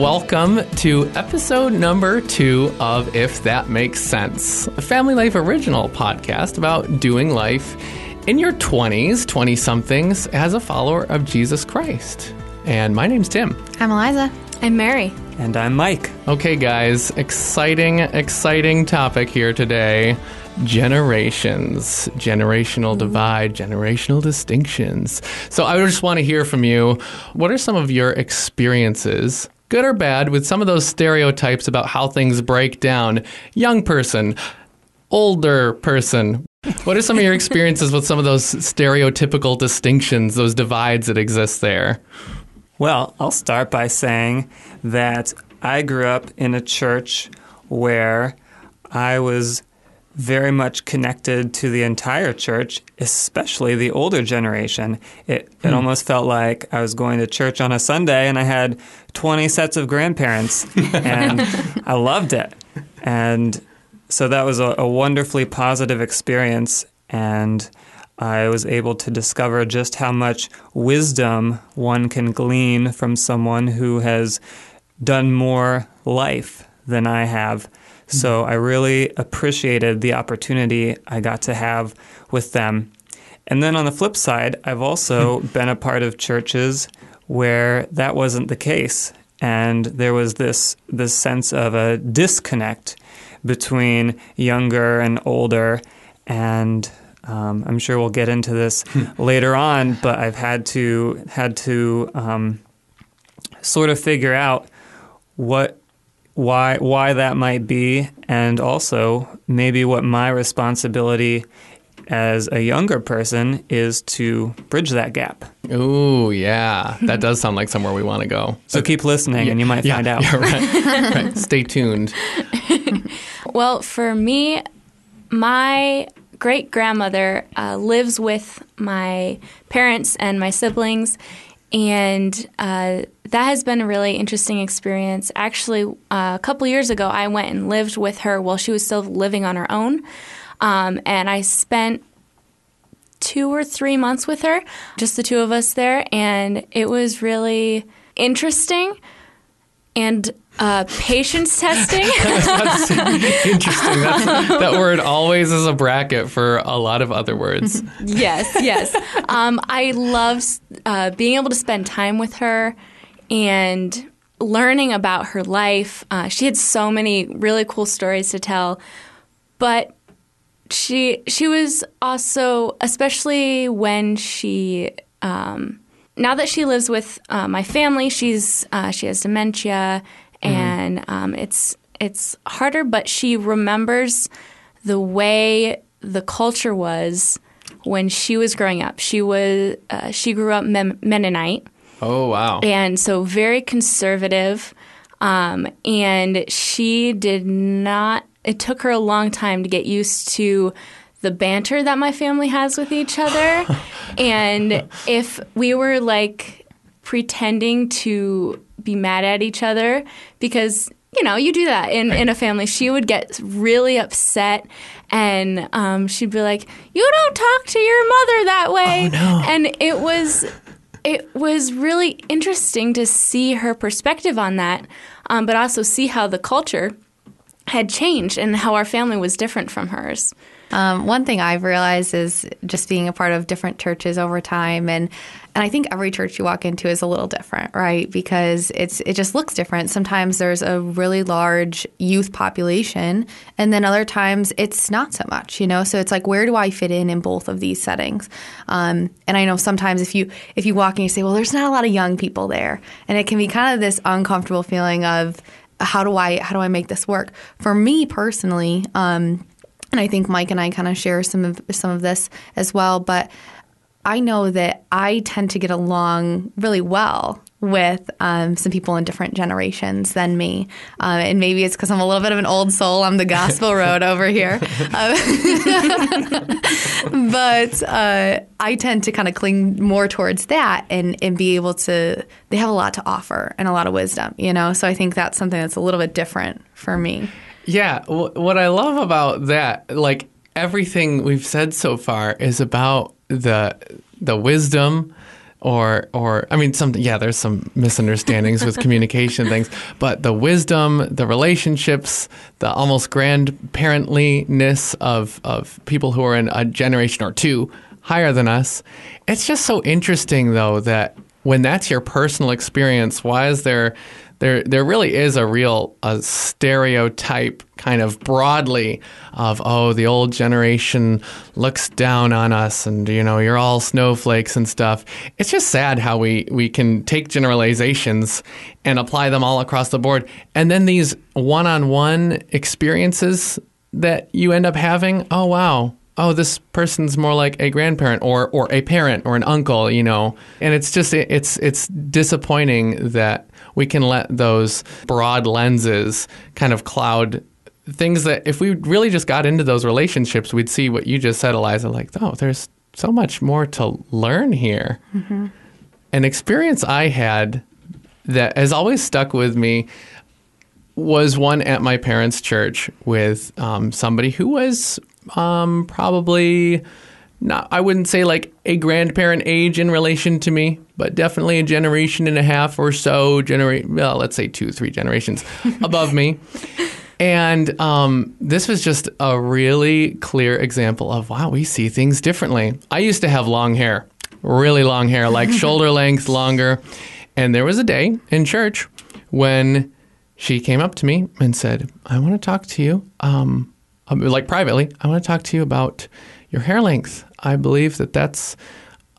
Welcome to episode number two of If That Makes Sense, a Family Life original podcast about doing life in your 20s, 20 somethings, as a follower of Jesus Christ. And my name's Tim. I'm Eliza. I'm Mary. And I'm Mike. Okay, guys, exciting, exciting topic here today generations, generational divide, generational distinctions. So I just want to hear from you. What are some of your experiences? Good or bad, with some of those stereotypes about how things break down. Young person, older person, what are some of your experiences with some of those stereotypical distinctions, those divides that exist there? Well, I'll start by saying that I grew up in a church where I was very much connected to the entire church, especially the older generation. It, it hmm. almost felt like I was going to church on a Sunday and I had 20 sets of grandparents, and I loved it. And so that was a, a wonderfully positive experience. And I was able to discover just how much wisdom one can glean from someone who has done more life than I have. So I really appreciated the opportunity I got to have with them. And then on the flip side, I've also been a part of churches where that wasn't the case. And there was this, this sense of a disconnect between younger and older. And um, I'm sure we'll get into this later on, but I've had to had to um, sort of figure out what why why that might be, and also maybe what my responsibility as a younger person is to bridge that gap. Oh yeah, that does sound like somewhere we want to go. So okay. keep listening, yeah, and you might yeah, find out. Yeah, right. right. Stay tuned. well, for me, my great grandmother uh, lives with my parents and my siblings, and uh, that has been a really interesting experience. Actually, uh, a couple years ago, I went and lived with her while she was still living on her own. Um, and I spent two or three months with her, just the two of us there. And it was really interesting and uh, patience testing. interesting. That word always is a bracket for a lot of other words. yes, yes. Um, I love uh, being able to spend time with her and learning about her life. Uh, she had so many really cool stories to tell, but she she was also, especially when she. Um, now that she lives with uh, my family, she's uh, she has dementia, mm-hmm. and um, it's it's harder. But she remembers the way the culture was when she was growing up. She was uh, she grew up Mennonite, Oh, wow. And so very conservative. Um, and she did not, it took her a long time to get used to the banter that my family has with each other. and if we were like pretending to be mad at each other, because you know, you do that in, right. in a family. She would get really upset and um, she'd be like, You don't talk to your mother that way. Oh, no. And it was it was really interesting to see her perspective on that, um, but also see how the culture had changed and how our family was different from hers. Um, one thing I've realized is just being a part of different churches over time, and and I think every church you walk into is a little different, right? Because it's it just looks different. Sometimes there's a really large youth population, and then other times it's not so much, you know. So it's like, where do I fit in in both of these settings? Um, and I know sometimes if you if you walk and you say, well, there's not a lot of young people there, and it can be kind of this uncomfortable feeling of how do I how do I make this work? For me personally, um, and I think Mike and I kind of share some of some of this as well. But I know that I tend to get along really well with um, some people in different generations than me. Uh, and maybe it's because I'm a little bit of an old soul. I'm the gospel road over here. Uh, but uh, I tend to kind of cling more towards that and, and be able to, they have a lot to offer and a lot of wisdom, you know? So I think that's something that's a little bit different for me. Yeah, what I love about that, like everything we've said so far, is about the the wisdom, or or I mean some yeah there's some misunderstandings with communication things but the wisdom the relationships the almost grandparentliness of of people who are in a generation or two higher than us it's just so interesting though that when that's your personal experience why is there there there really is a real a stereotype kind of broadly of oh the old generation looks down on us and you know you're all snowflakes and stuff. It's just sad how we we can take generalizations and apply them all across the board. And then these one-on-one experiences that you end up having oh wow. Oh, this person's more like a grandparent or or a parent or an uncle, you know. And it's just it's it's disappointing that we can let those broad lenses kind of cloud things that if we really just got into those relationships, we'd see what you just said, Eliza, like, oh, there's so much more to learn here. Mm-hmm. An experience I had that has always stuck with me was one at my parents' church with um, somebody who was um, probably not, I wouldn't say like a grandparent age in relation to me, but definitely a generation and a half or so, generate well, let's say two, three generations above me. And um, this was just a really clear example of wow, we see things differently. I used to have long hair, really long hair, like shoulder length, longer. And there was a day in church when she came up to me and said, "I want to talk to you." Um, like privately, I want to talk to you about your hair length. I believe that that's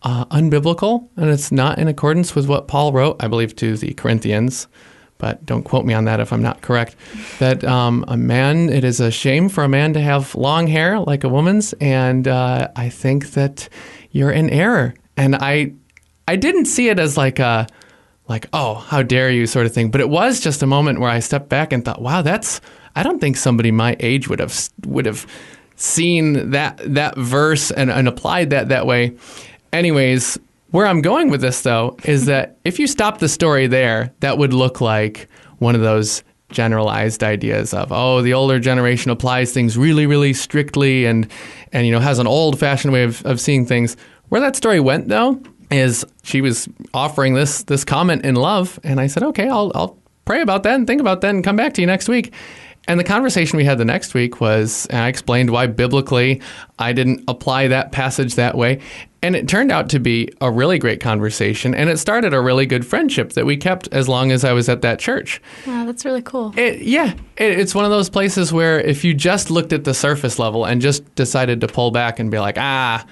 uh, unbiblical and it's not in accordance with what Paul wrote, I believe, to the Corinthians. But don't quote me on that if I'm not correct. That um, a man, it is a shame for a man to have long hair like a woman's, and uh, I think that you're in error. And I, I didn't see it as like a, like oh how dare you sort of thing, but it was just a moment where I stepped back and thought, wow, that's I don't think somebody my age would have would have seen that that verse and, and applied that that way. Anyways, where I'm going with this though is that if you stop the story there, that would look like one of those generalized ideas of oh the older generation applies things really really strictly and and you know has an old fashioned way of, of seeing things where that story went though is she was offering this this comment in love and i said okay i'll i'll pray about that and think about that and come back to you next week and the conversation we had the next week was, I explained why biblically I didn't apply that passage that way. And it turned out to be a really great conversation. And it started a really good friendship that we kept as long as I was at that church. Wow, that's really cool. It, yeah. It, it's one of those places where if you just looked at the surface level and just decided to pull back and be like, ah,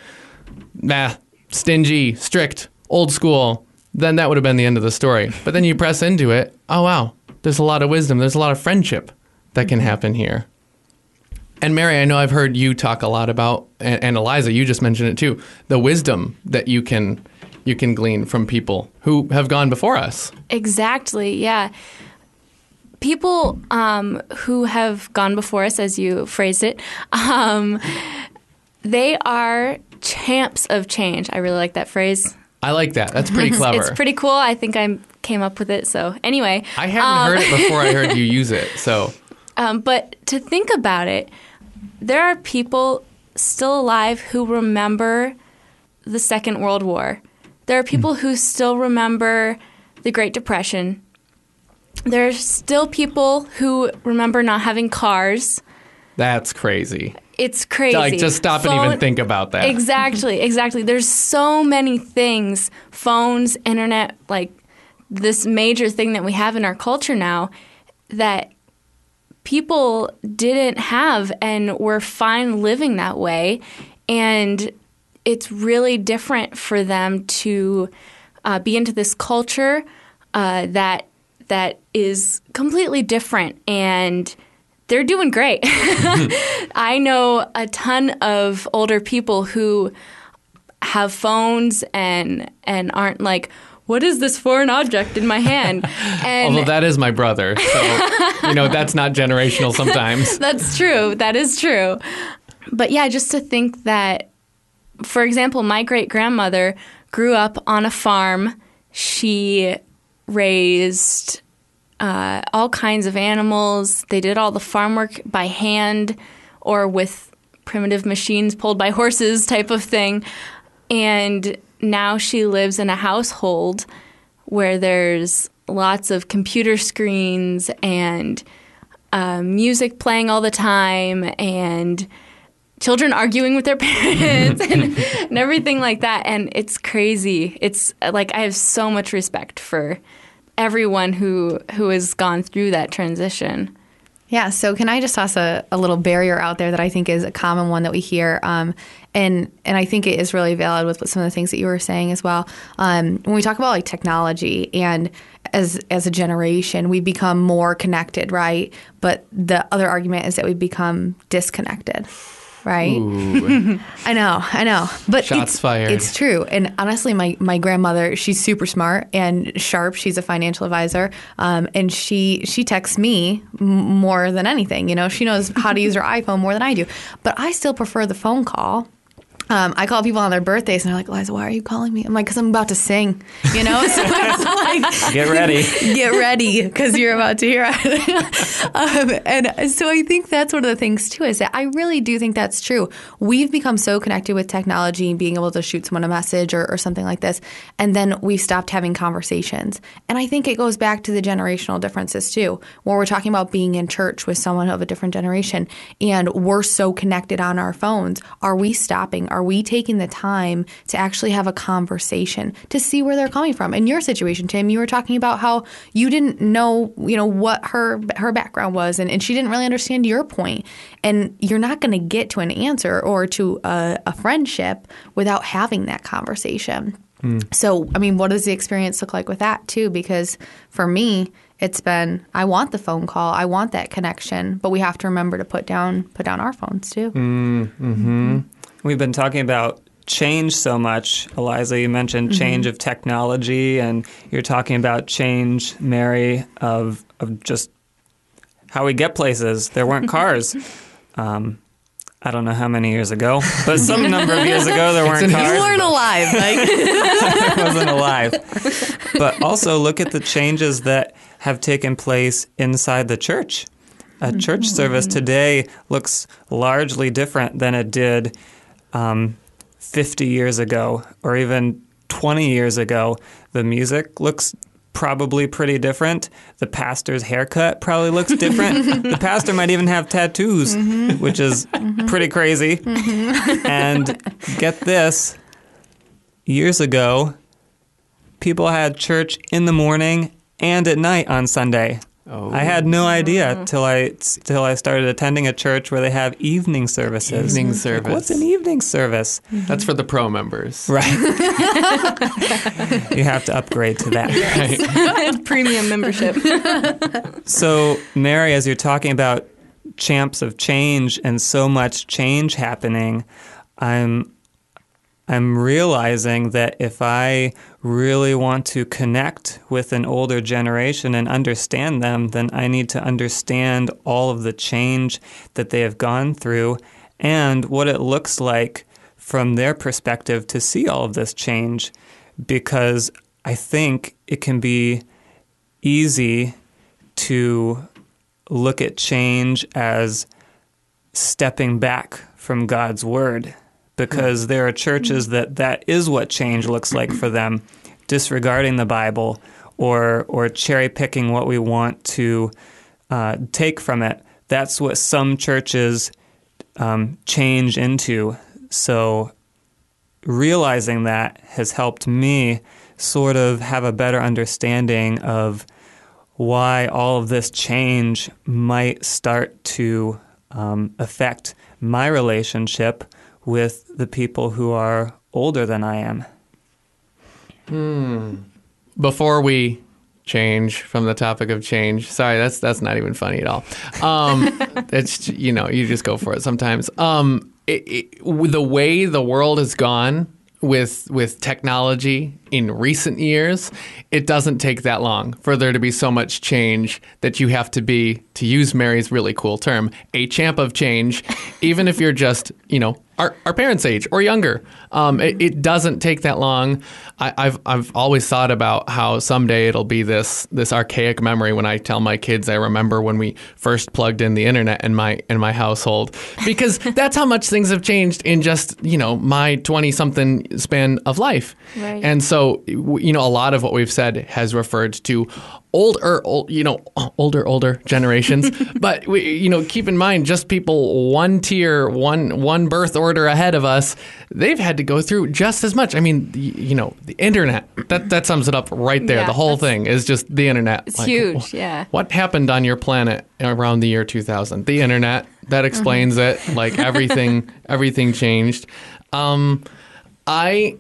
nah, stingy, strict, old school, then that would have been the end of the story. But then you press into it, oh, wow, there's a lot of wisdom, there's a lot of friendship that can happen here. And Mary, I know I've heard you talk a lot about, and, and Eliza, you just mentioned it too, the wisdom that you can you can glean from people who have gone before us. Exactly. Yeah. People um, who have gone before us, as you phrased it, um, they are champs of change. I really like that phrase. I like that. That's pretty clever. it's pretty cool. I think I came up with it. So anyway, I haven't um, heard it before. I heard you use it. So um, but to think about it, there are people still alive who remember the Second World War. There are people mm. who still remember the Great Depression. There are still people who remember not having cars. That's crazy. It's crazy. Like, just stop Phone, and even think about that. Exactly, exactly. There's so many things phones, internet, like this major thing that we have in our culture now that people didn't have and were fine living that way. And it's really different for them to uh, be into this culture uh, that that is completely different and they're doing great. I know a ton of older people who have phones and and aren't like what is this foreign object in my hand? And Although that is my brother. So, you know, that's not generational sometimes. that's true. That is true. But yeah, just to think that, for example, my great grandmother grew up on a farm. She raised uh, all kinds of animals. They did all the farm work by hand or with primitive machines pulled by horses, type of thing. And now she lives in a household where there's lots of computer screens and uh, music playing all the time and children arguing with their parents and, and everything like that. And it's crazy. It's like I have so much respect for everyone who who has gone through that transition. Yeah, so can I just toss a, a little barrier out there that I think is a common one that we hear, um, and and I think it is really valid with some of the things that you were saying as well. Um, when we talk about like technology and as as a generation, we become more connected, right? But the other argument is that we become disconnected right? I know, I know. But Shots it's, fired. It's true. And honestly, my, my grandmother, she's super smart and sharp. She's a financial advisor, um, and she she texts me m- more than anything. You know, she knows how to use her iPhone more than I do. But I still prefer the phone call. Um, I call people on their birthdays and they're like, Liza, why are you calling me? I'm like, because I'm about to sing, you know? So like, Get ready. get ready because you're about to hear it. um, and so I think that's one of the things too is that I really do think that's true. We've become so connected with technology and being able to shoot someone a message or, or something like this, and then we've stopped having conversations. And I think it goes back to the generational differences too, where we're talking about being in church with someone of a different generation, and we're so connected on our phones. Are we stopping? Are we taking the time to actually have a conversation to see where they're coming from? In your situation, Tim, you were talking about how you didn't know, you know, what her her background was, and, and she didn't really understand your point. And you're not going to get to an answer or to a, a friendship without having that conversation. Hmm. So, I mean, what does the experience look like with that too? Because for me, it's been I want the phone call, I want that connection, but we have to remember to put down put down our phones too. Mm, mm-hmm. We've been talking about change so much. Eliza, you mentioned change of technology, and you're talking about change, Mary, of of just how we get places. There weren't cars. Um, I don't know how many years ago, but some number of years ago there weren't cars. You weren't alive. I wasn't alive. But also look at the changes that have taken place inside the church. A church service today looks largely different than it did um, 50 years ago or even 20 years ago. The music looks probably pretty different. The pastor's haircut probably looks different. the pastor might even have tattoos, mm-hmm. which is mm-hmm. pretty crazy. Mm-hmm. And get this years ago, people had church in the morning and at night on Sunday. Oh. I had no oh. idea till I till I started attending a church where they have evening services. Evening Like, service. What's an evening service? Mm-hmm. That's for the pro members. Right. you have to upgrade to that. Premium membership. So, Mary, as you're talking about champs of change and so much change happening, I'm I'm realizing that if I really want to connect with an older generation and understand them, then I need to understand all of the change that they have gone through and what it looks like from their perspective to see all of this change. Because I think it can be easy to look at change as stepping back from God's word because there are churches that that is what change looks like for them disregarding the Bible or or cherry picking what we want to uh, take from it. That's what some churches um, change into. So realizing that has helped me sort of have a better understanding of why all of this change might start to um, affect my relationship with the people who are older than I am. Before we change from the topic of change, sorry, that's that's not even funny at all. Um, it's you know you just go for it sometimes. Um, it, it, the way the world has gone with with technology in recent years, it doesn't take that long for there to be so much change that you have to be, to use Mary's really cool term, a champ of change, even if you're just you know our, our parents' age or younger. Um, it, it doesn't take that long. I, I've I've always thought about how someday it'll be this this archaic memory when I tell my kids I remember when we first plugged in the internet in my in my household because that's how much things have changed in just you know my twenty something span of life. Right. And so you know a lot of what we've said has referred to older, old, you know, older, older generations. but we, you know, keep in mind, just people one tier, one one birth order ahead of us, they've had to go through just as much. I mean, you know, the internet that that sums it up right there. Yeah, the whole thing is just the internet. It's Like, huge, yeah. What happened on your planet around the year 2000? The internet. That explains it. Like everything, everything changed. Um, I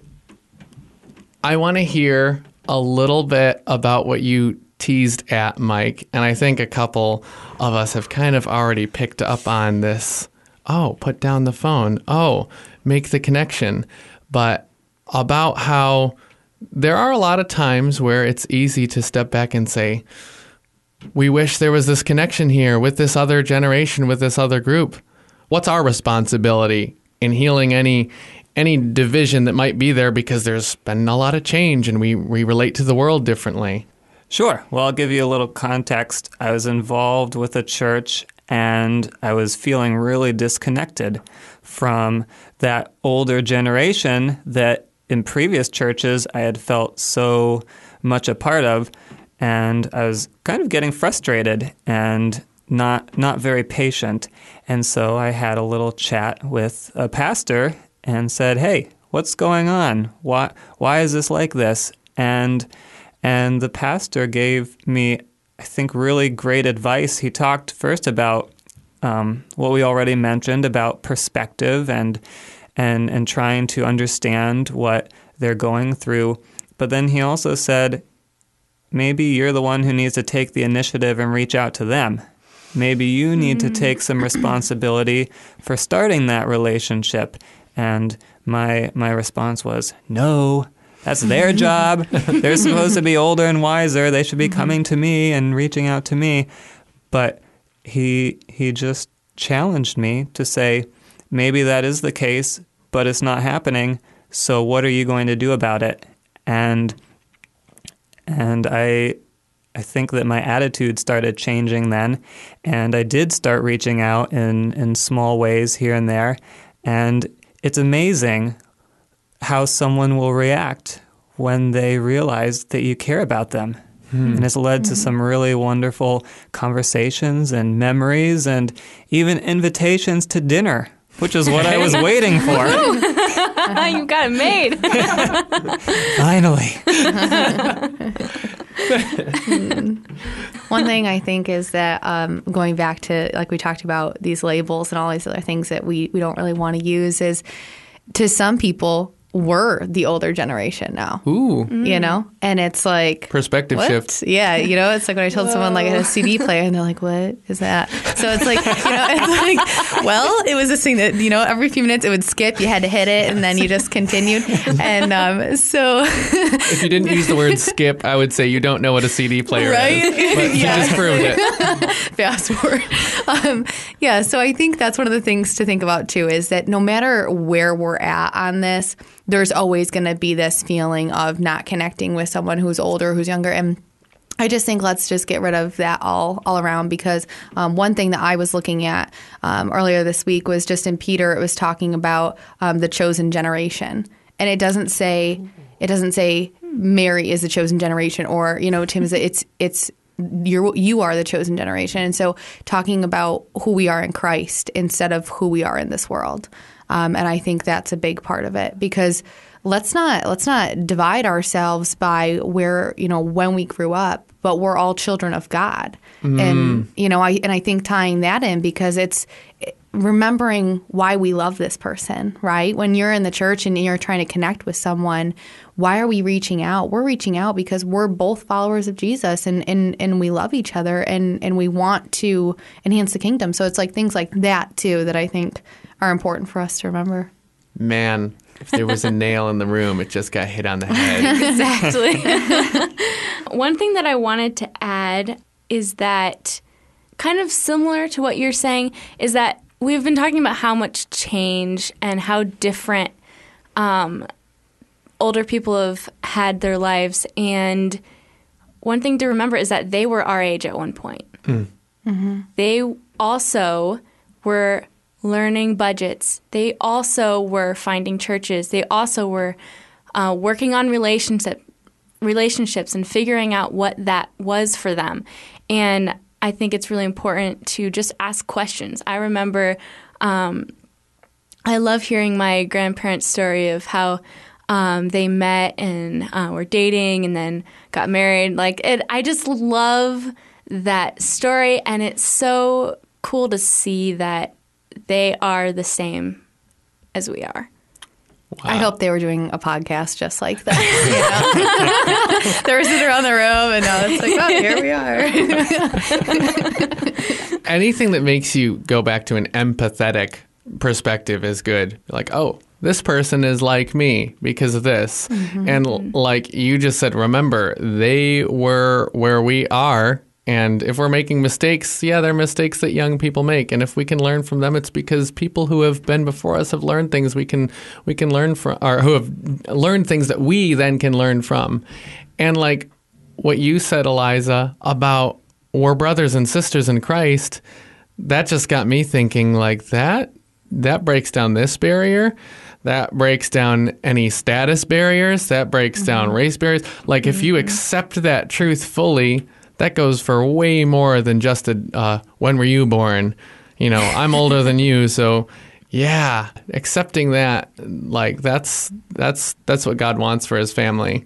I want to hear a little bit about what you teased at, Mike. And I think a couple of us have kind of already picked up on this. Oh, put down the phone. Oh, make the connection. But about how there are a lot of times where it's easy to step back and say, we wish there was this connection here with this other generation, with this other group. What's our responsibility in healing any any division that might be there because there's been a lot of change and we, we relate to the world differently? Sure. Well, I'll give you a little context. I was involved with a church and I was feeling really disconnected from that older generation that in previous churches I had felt so much a part of. And I was kind of getting frustrated and not not very patient. And so I had a little chat with a pastor and said, "Hey, what's going on? Why why is this like this?" And and the pastor gave me, I think, really great advice. He talked first about um, what we already mentioned about perspective and and and trying to understand what they're going through. But then he also said, maybe you're the one who needs to take the initiative and reach out to them. Maybe you need to mm-hmm. take some responsibility for starting that relationship. And my my response was, no. That's their job. They're supposed to be older and wiser. They should be mm-hmm. coming to me and reaching out to me. But he he just challenged me to say, maybe that is the case, but it's not happening. So what are you going to do about it? And and I I think that my attitude started changing then, and I did start reaching out in in small ways here and there, and it's amazing how someone will react when they realize that you care about them. Hmm. And it's led to mm-hmm. some really wonderful conversations and memories and even invitations to dinner, which is what I was waiting for. you got it made. Finally. One thing I think is that um, going back to like we talked about these labels and all these other things that we, we don't really want to use is to some people we're the older generation now. Ooh, You know? And it's like perspective what? shift. Yeah, you know, it's like when I told someone like I had a CD player and they're like, "What is that?" So it's like, you know, it's like, well, it was this thing that you know, every few minutes it would skip. You had to hit it, and then you just continued. And um, so, If you didn't use the word skip, I would say you don't know what a CD player Right? is. But you just proved it. fast forward. Um, yeah, so I think that's one of the things to think about too is that no matter where we're at on this, there's always going to be this feeling of not connecting with someone who's older, who's younger, and I just think let's just get rid of that all all around because um, one thing that I was looking at um, earlier this week was just in Peter. It was talking about um, the chosen generation, and it doesn't say it doesn't say Mary is the chosen generation or you know Tim is it's it's you're you are the chosen generation, and so talking about who we are in Christ instead of who we are in this world, um, and I think that's a big part of it because let's not let's not divide ourselves by where you know when we grew up but we're all children of god. And you know i and i think tying that in because it's remembering why we love this person right? When you're in the church and you're trying to connect with someone why are we reaching out? We're reaching out because we're both followers of jesus and and, and we love each other and and we want to enhance the kingdom. So it's like things like that too that i think are important for us to remember Man, if there was a nail in the room, it just got hit on the head. exactly. One thing that I wanted to add is that kind of similar to what you're saying is that we've been talking about how much change and how different um, older people have had their lives. And one thing to remember is that they were our age at one point. They also were learning budgets. They also were finding churches. They also were uh, working on relationship relationships and figuring out what that was for them. And I think it's really important to just ask questions. I remember um, I love hearing my grandparents' story of how um, they met and uh, were dating and then got married. Like it, I just love that story, and it's so cool to see that they are the same as we are. I hope they were doing a podcast just like that. You know? they were sitting around the room, and now it's like, oh, here we are. Anything that makes you go back to an empathetic perspective is good. Like, oh, this person is like me because of this. Mm-hmm. And like you just said, remember, they were where we are. And if we're making mistakes, yeah, they're mistakes that young people make. And if we can learn from them, it's because people who have been before us have learned things we can we can learn from, or who have learned things that we then can learn from. And like what you said, Eliza, about we're brothers and sisters in Christ, that just got me thinking like that that breaks down this barrier. That breaks down any status barriers. That breaks down mm-hmm. race barriers. Like if you mm-hmm. accept that truth fully that goes for way more than just a uh, when were you born you know i'm older than you so yeah accepting that like that's that's that's what god wants for his family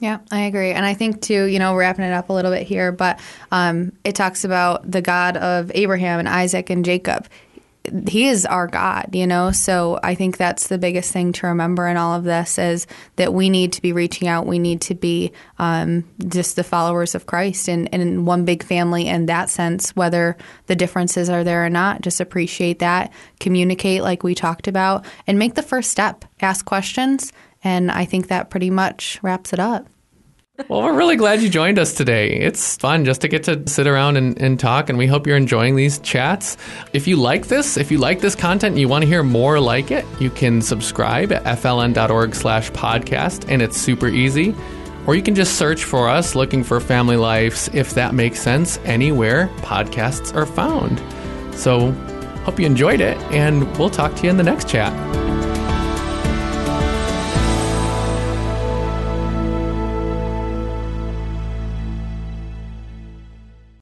Yeah, I agree. And I think, too, you know, wrapping it up a little bit here, but um, it talks about the God of Abraham and Isaac and Jacob. He is our God, you know? So I think that's the biggest thing to remember in all of this is that we need to be reaching out. We need to be um, just the followers of Christ and, and one big family in that sense, whether the differences are there or not. Just appreciate that, communicate like we talked about, and make the first step. Ask questions. And I think that pretty much wraps it up. Well, we're really glad you joined us today. It's fun just to get to sit around and, and talk, and we hope you're enjoying these chats. If you like this, if you like this content and you want to hear more like it, you can subscribe at fln.org slash podcast, and it's super easy. Or you can just search for us looking for Family Lives, if that makes sense, anywhere podcasts are found. So, hope you enjoyed it, and we'll talk to you in the next chat.